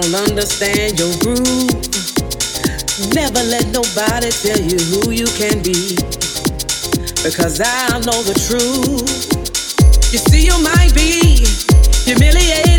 don't understand your groove. Never let nobody tell you who you can be. Because I know the truth. You see, you might be humiliated.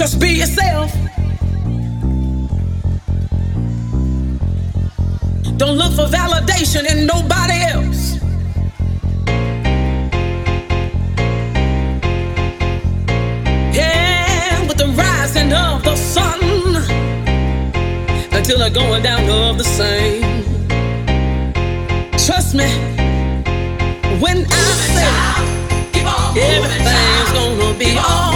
Just be yourself. Don't look for validation in nobody else. Yeah, with the rising of the sun until the going down of the same. Trust me when I say everything's gonna be alright.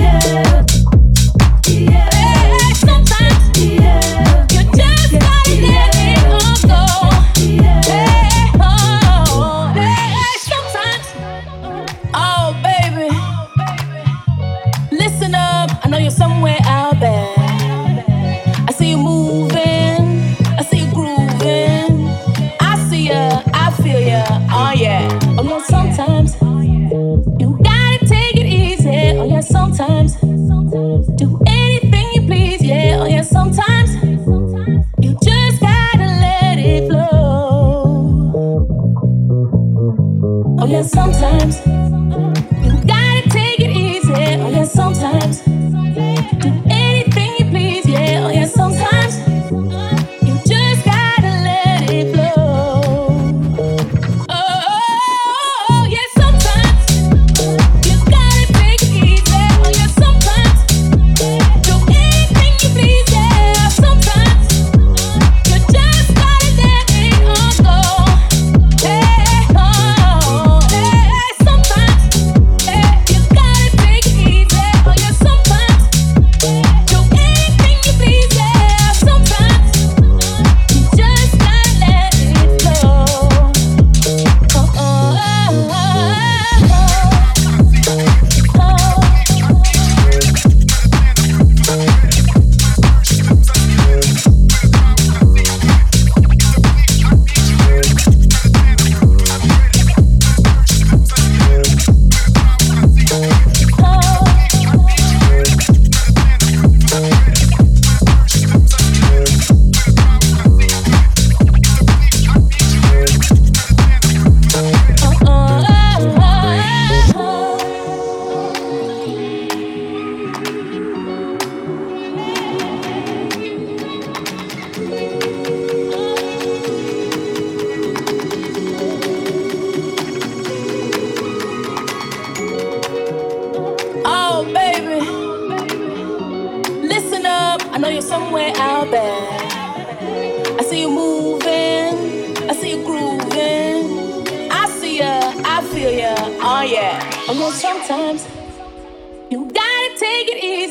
yeah.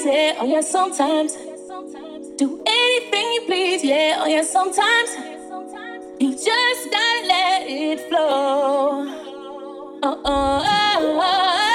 please, yeah, oh yeah, sometimes. Do anything you please, yeah, oh yeah, sometimes. You just gotta let it flow. oh. oh, oh, oh.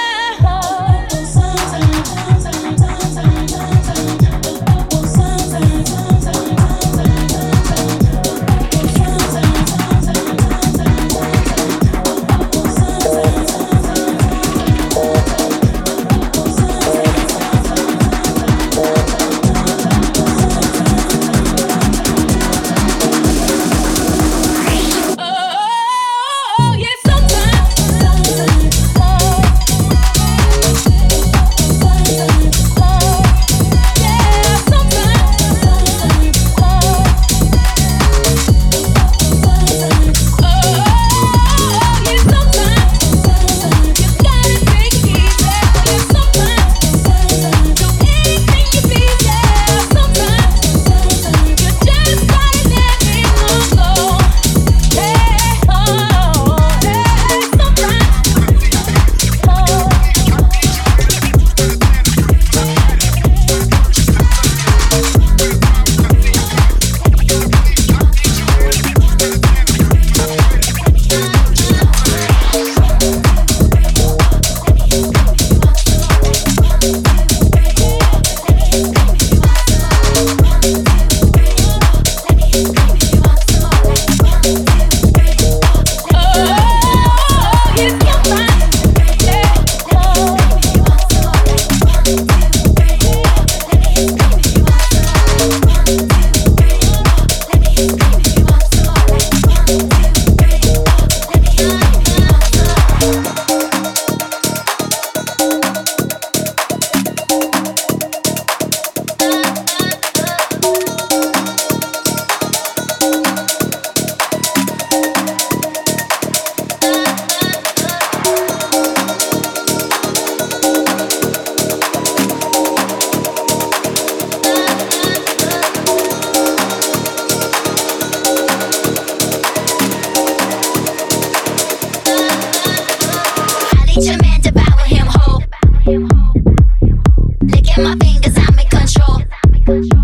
Cause I'm in control.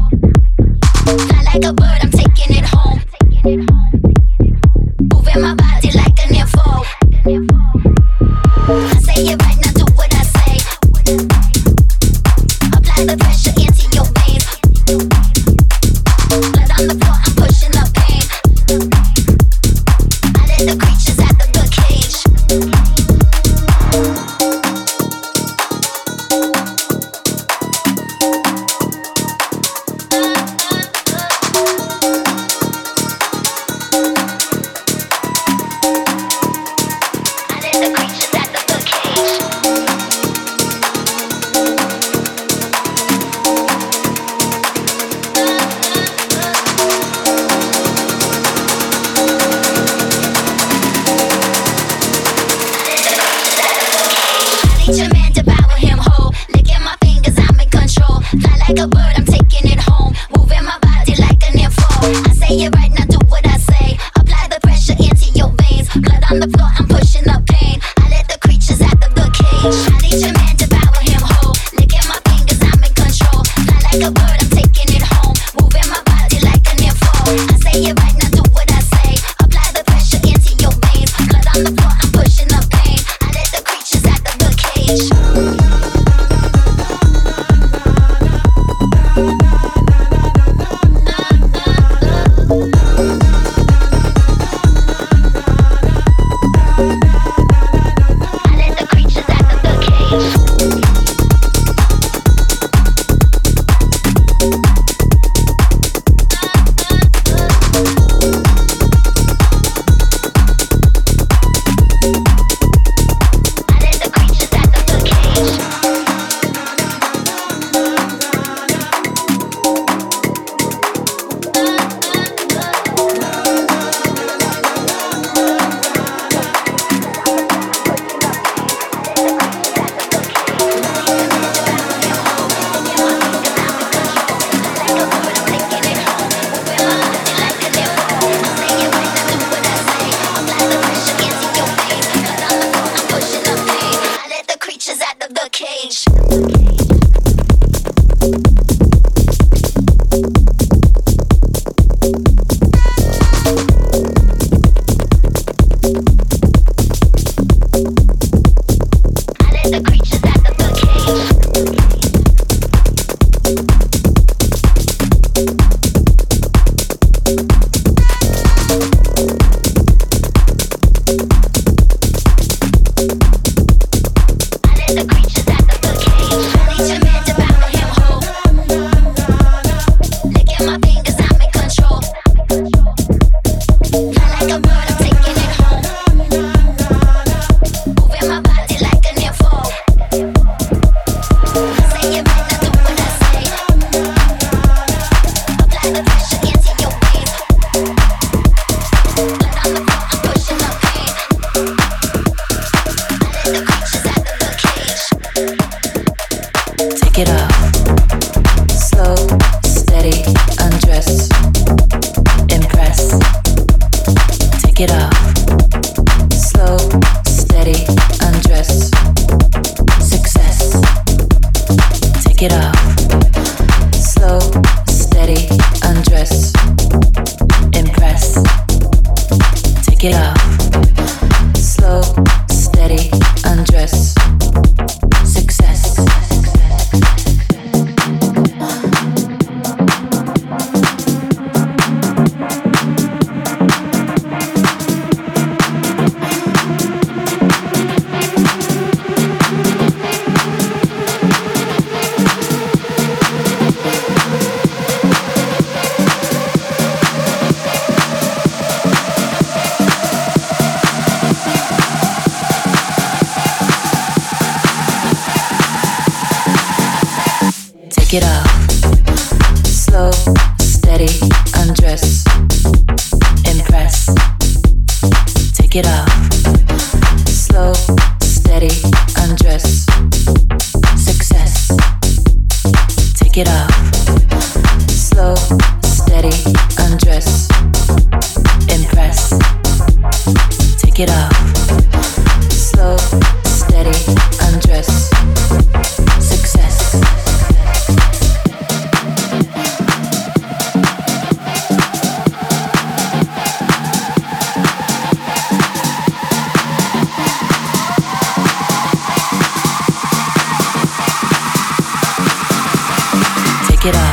it up.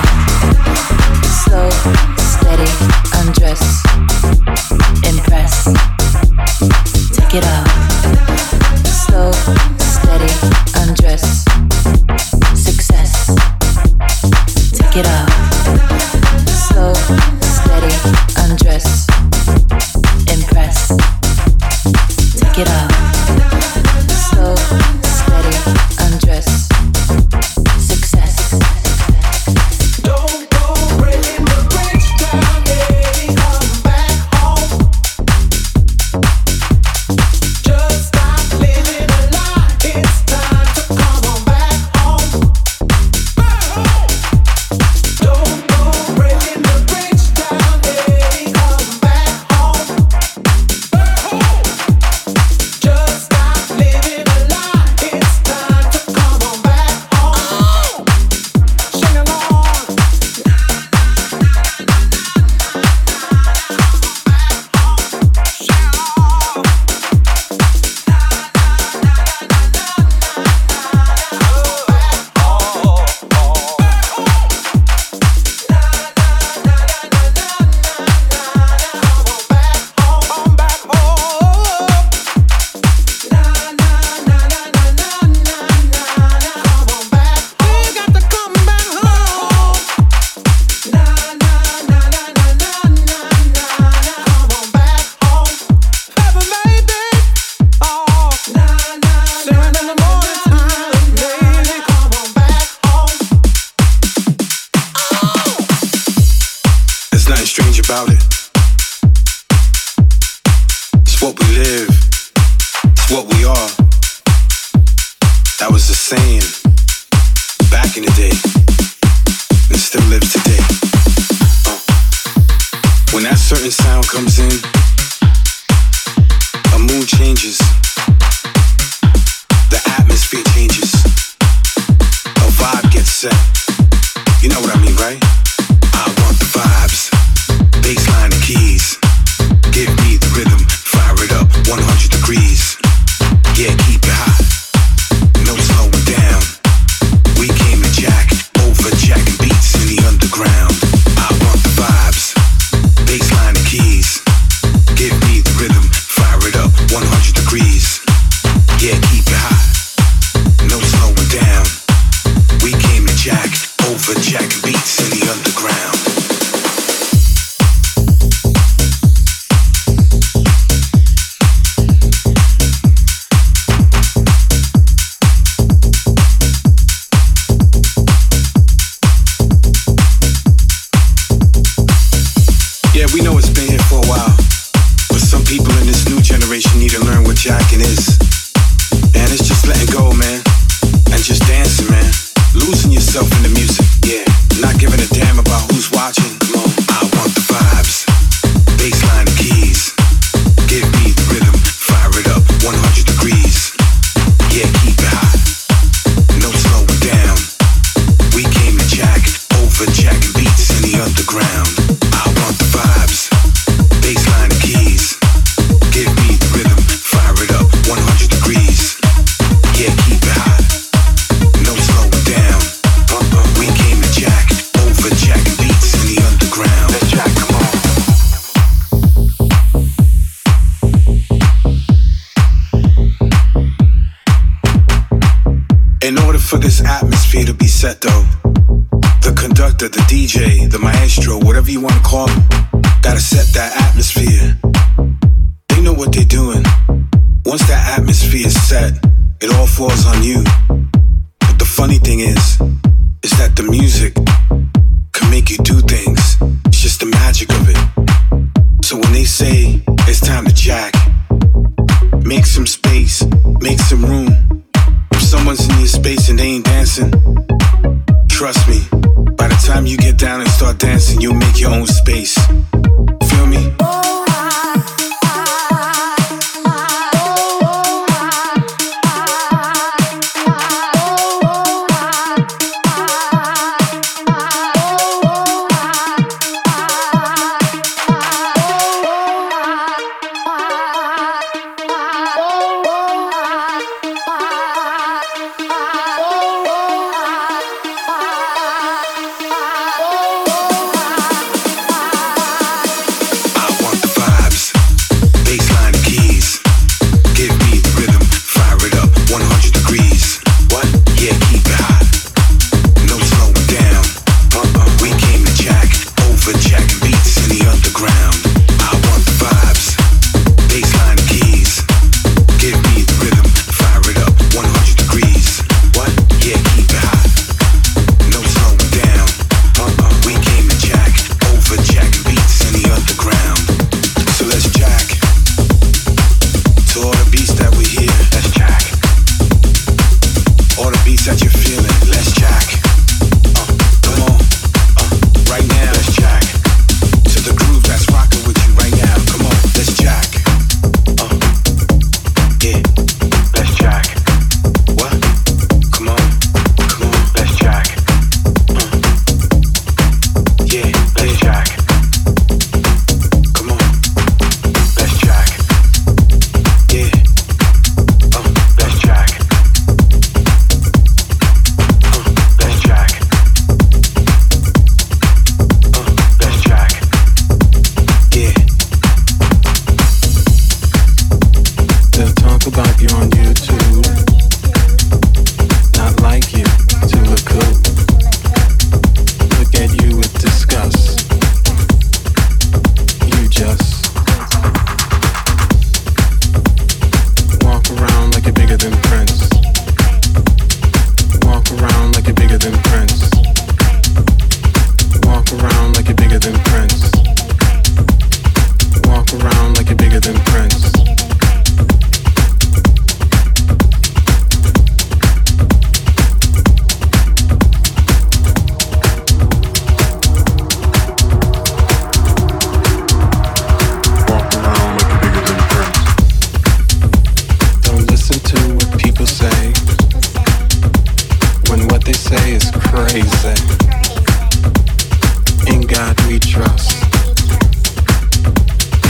we trust.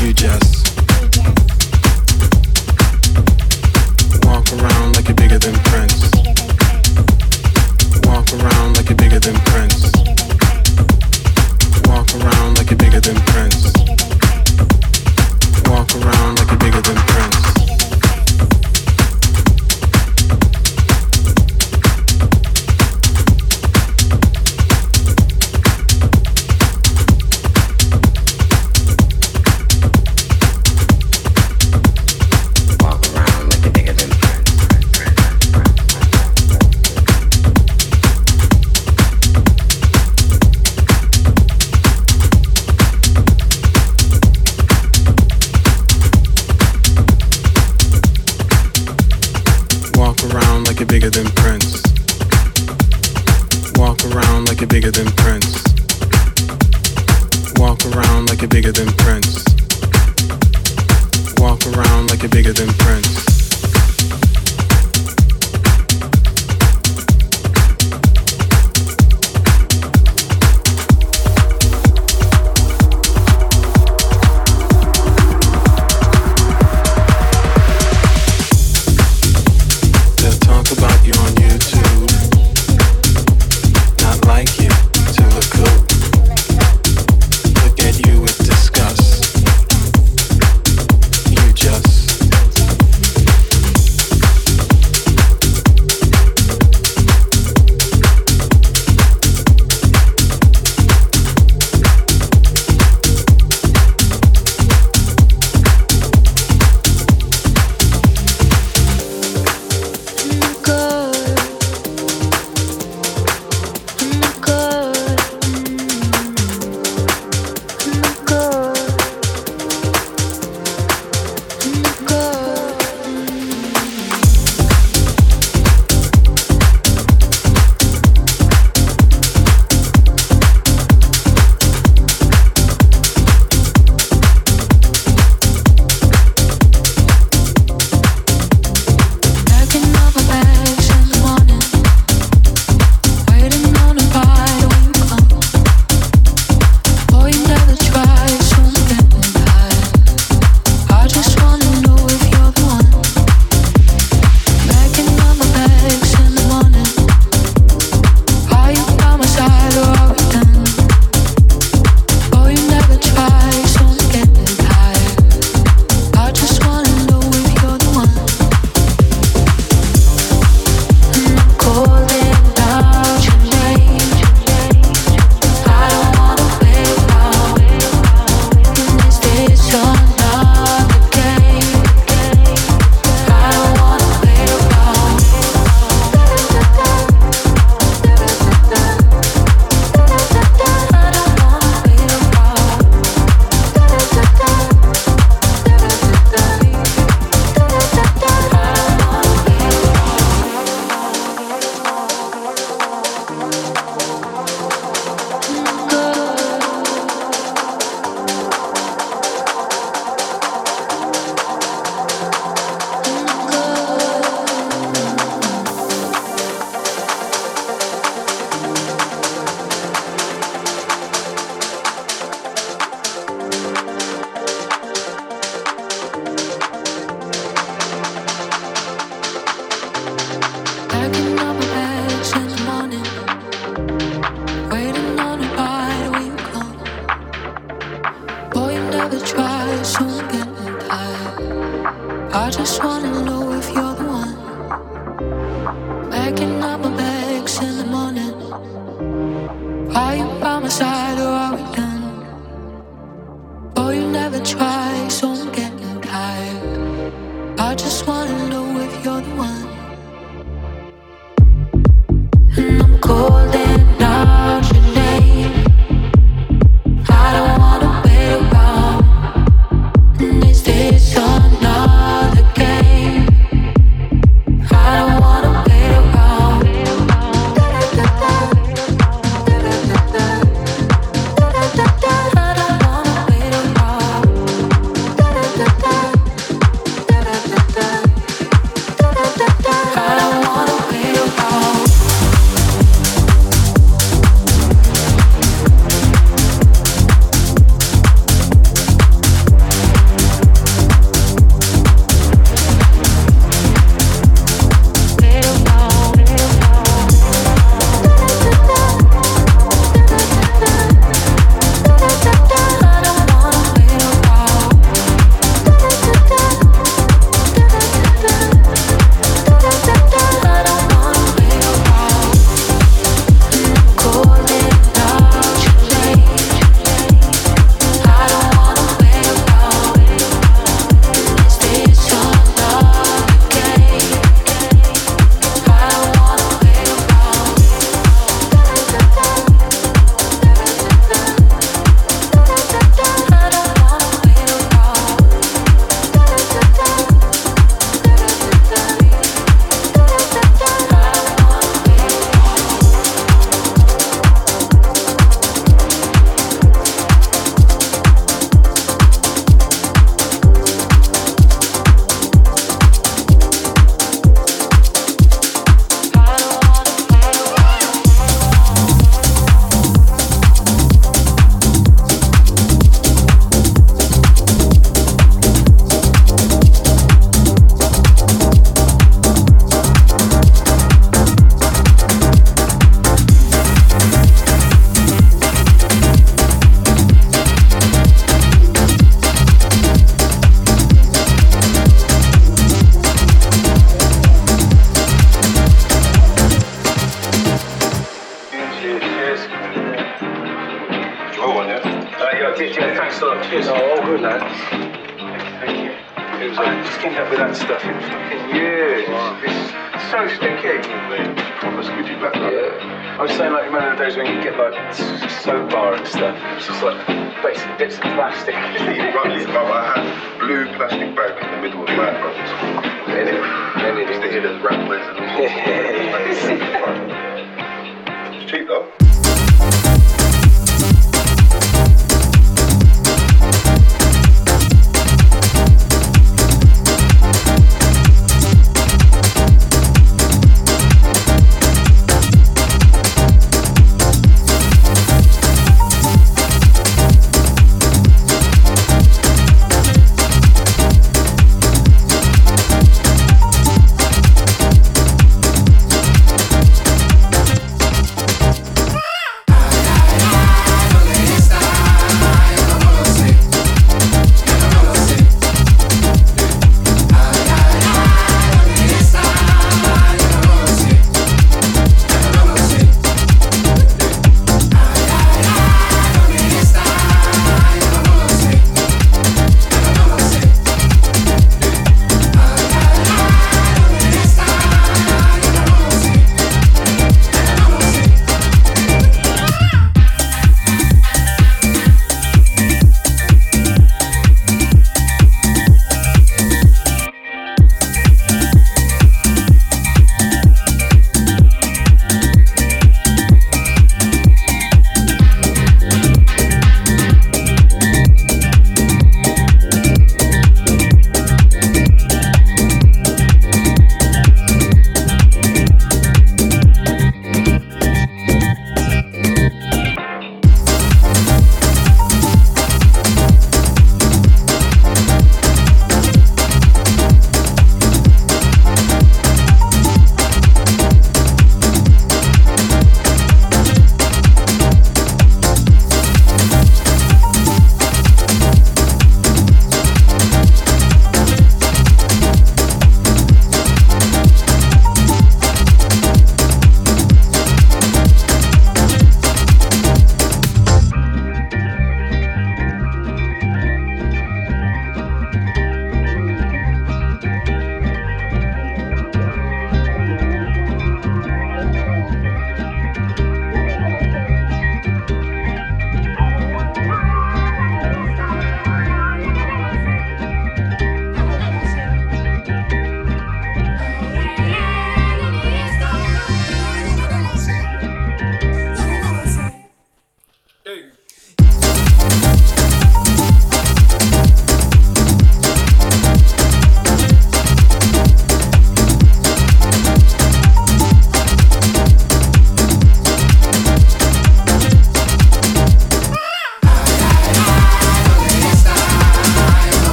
You just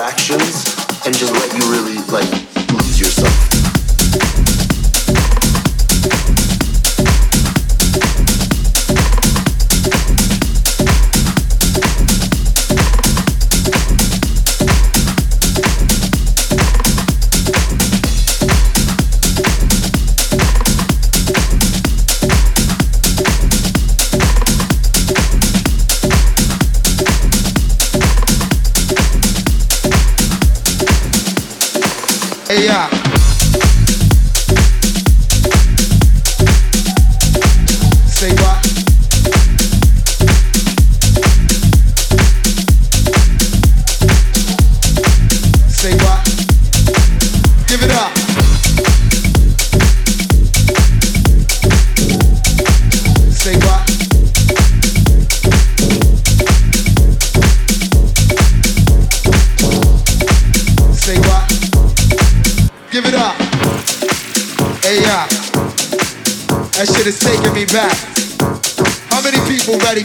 actions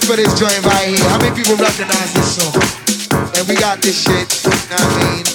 for this joint right here. How many people recognize this song? And we got this shit, you know what I mean?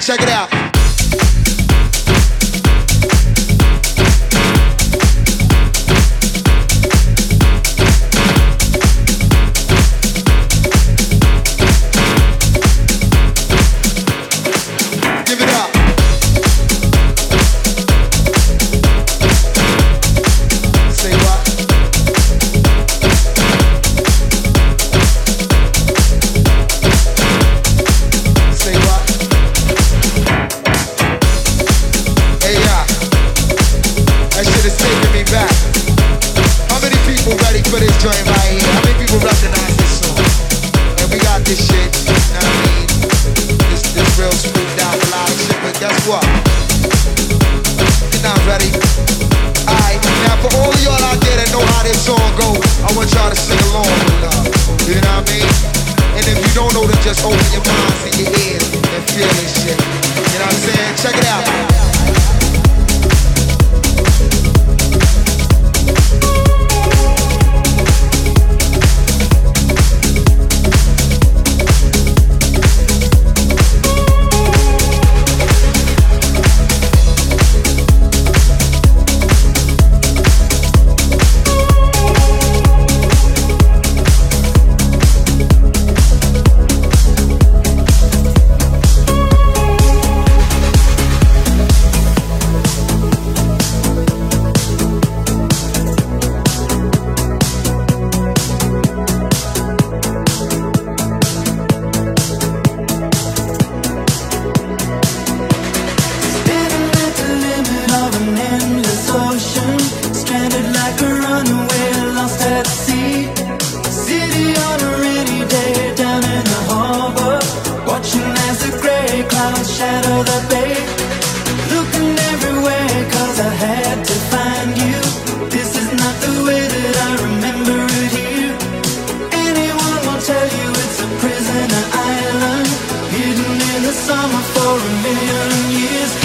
Check it out. island, hidden in the summer for a million years.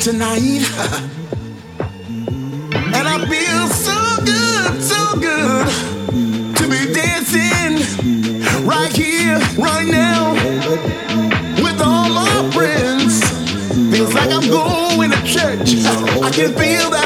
tonight. and I feel so good, so good to be dancing right here, right now with all my friends. Feels like I'm going to church. I can feel that.